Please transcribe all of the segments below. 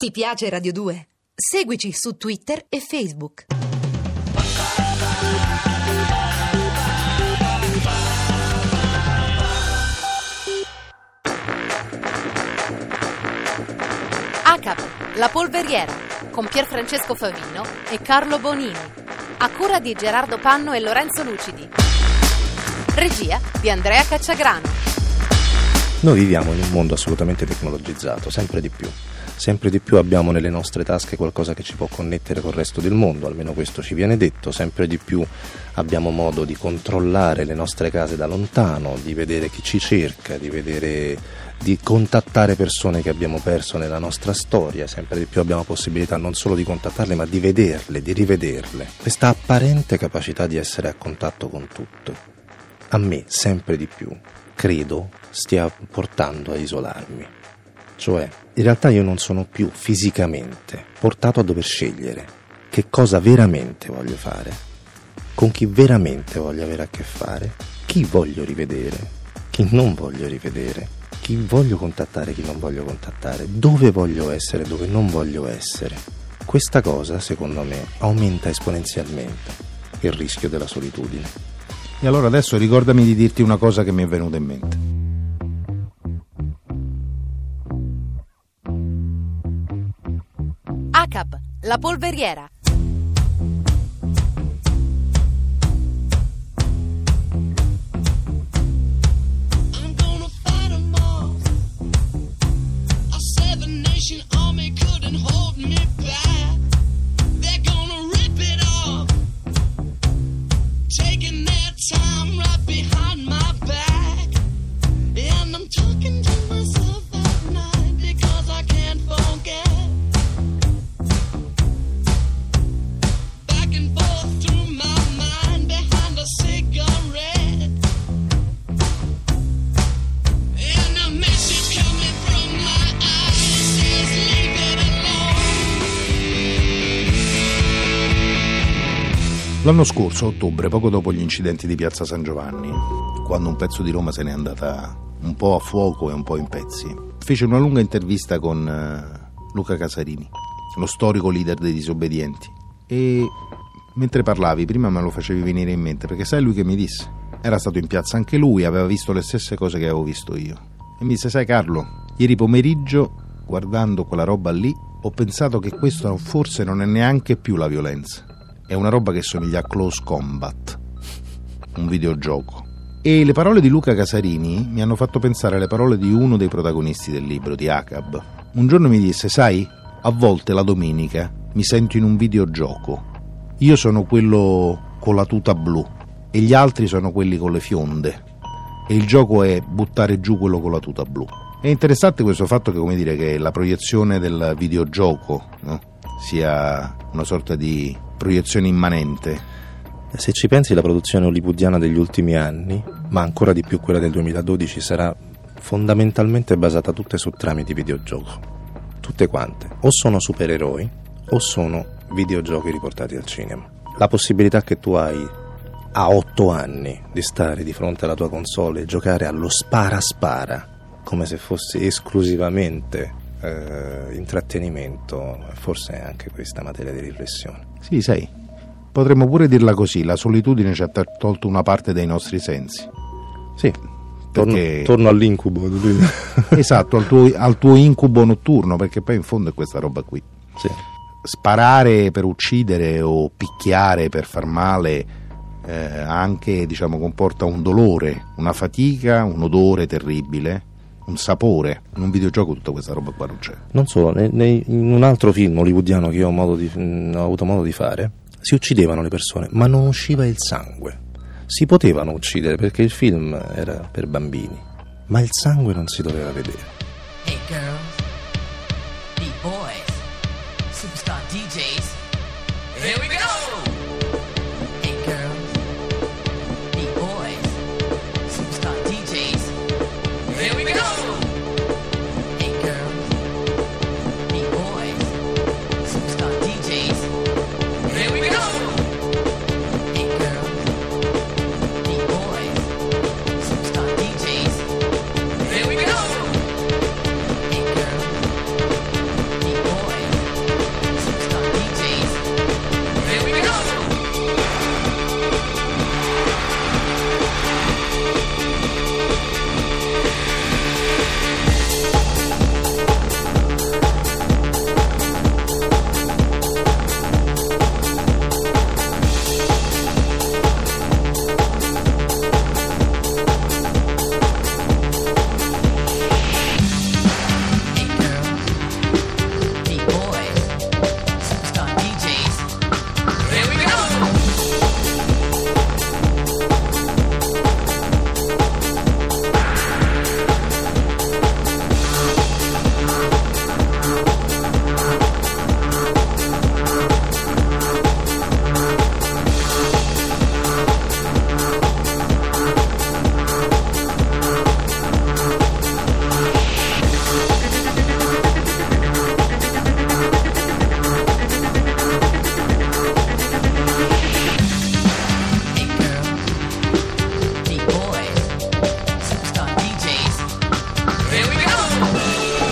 Ti piace Radio 2? Seguici su Twitter e Facebook. ACAP, la polveriera, con Pierfrancesco Favino e Carlo Bonini. A cura di Gerardo Panno e Lorenzo Lucidi. Regia di Andrea Cacciagrano. Noi viviamo in un mondo assolutamente tecnologizzato, sempre di più. Sempre di più abbiamo nelle nostre tasche qualcosa che ci può connettere col resto del mondo, almeno questo ci viene detto, sempre di più abbiamo modo di controllare le nostre case da lontano, di vedere chi ci cerca, di vedere di contattare persone che abbiamo perso nella nostra storia, sempre di più abbiamo possibilità non solo di contattarle ma di vederle, di rivederle. Questa apparente capacità di essere a contatto con tutto, a me sempre di più, credo, stia portando a isolarmi. Cioè, in realtà io non sono più fisicamente portato a dover scegliere che cosa veramente voglio fare, con chi veramente voglio avere a che fare, chi voglio rivedere, chi non voglio rivedere, chi voglio contattare, chi non voglio contattare, dove voglio essere, dove non voglio essere. Questa cosa, secondo me, aumenta esponenzialmente il rischio della solitudine. E allora adesso ricordami di dirti una cosa che mi è venuta in mente. ACAP, la polveriera. L'anno scorso, a ottobre, poco dopo gli incidenti di Piazza San Giovanni, quando un pezzo di Roma se n'è andata un po' a fuoco e un po' in pezzi, fece una lunga intervista con eh, Luca Casarini, lo storico leader dei disobbedienti. E mentre parlavi, prima me lo facevi venire in mente, perché sai lui che mi disse? Era stato in piazza anche lui, aveva visto le stesse cose che avevo visto io. E mi disse, sai Carlo, ieri pomeriggio, guardando quella roba lì, ho pensato che questo forse non è neanche più la violenza. È una roba che somiglia a Close Combat, un videogioco. E le parole di Luca Casarini mi hanno fatto pensare alle parole di uno dei protagonisti del libro, di Acab. Un giorno mi disse, sai, a volte la domenica mi sento in un videogioco. Io sono quello con la tuta blu e gli altri sono quelli con le fionde. E il gioco è buttare giù quello con la tuta blu. È interessante questo fatto che, come dire, che la proiezione del videogioco no? sia una sorta di proiezione immanente. Se ci pensi la produzione hollywoodiana degli ultimi anni, ma ancora di più quella del 2012, sarà fondamentalmente basata tutte su trame di videogioco. Tutte quante. O sono supereroi o sono videogiochi riportati al cinema. La possibilità che tu hai a otto anni di stare di fronte alla tua console e giocare allo spara spara come se fosse esclusivamente eh, intrattenimento, forse è anche questa materia di riflessione. Sì, sai, potremmo pure dirla così, la solitudine ci ha tolto una parte dei nostri sensi. Sì, torno, Perché- torno all'incubo. esatto, al tuo, al tuo incubo notturno, perché poi in fondo è questa roba qui. sì. Sparare per uccidere o picchiare per far male eh, anche, diciamo, comporta un dolore, una fatica, un odore terribile, un sapore. In un videogioco tutta questa roba qua non c'è. Non solo, ne- ne- in un altro film hollywoodiano che io ho, modo di- mh, ho avuto modo di fare, si uccidevano le persone, ma non usciva il sangue. Si potevano uccidere perché il film era per bambini, ma il sangue non si doveva vedere. Hey girls, beat boys, superstar DJs.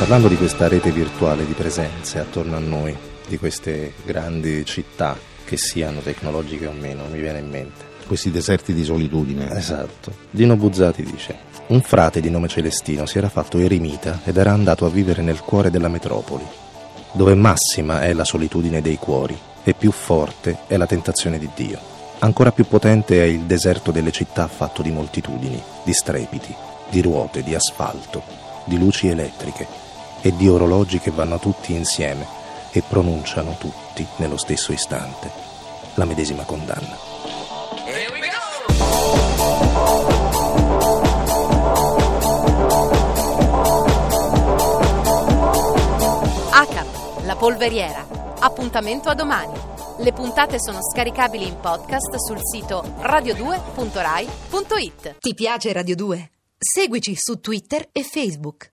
Parlando di questa rete virtuale di presenze attorno a noi, di queste grandi città, che siano tecnologiche o meno, mi viene in mente. Questi deserti di solitudine. Esatto. Dino Buzzati dice: Un frate di nome Celestino si era fatto eremita ed era andato a vivere nel cuore della metropoli, dove massima è la solitudine dei cuori e più forte è la tentazione di Dio. Ancora più potente è il deserto delle città fatto di moltitudini, di strepiti, di ruote, di asfalto, di luci elettriche e di orologi che vanno tutti insieme e pronunciano tutti nello stesso istante la medesima condanna. Here we go! ACAP, la polveriera. Appuntamento a domani. Le puntate sono scaricabili in podcast sul sito radio2.rai.it. Ti piace Radio 2? Seguici su Twitter e Facebook.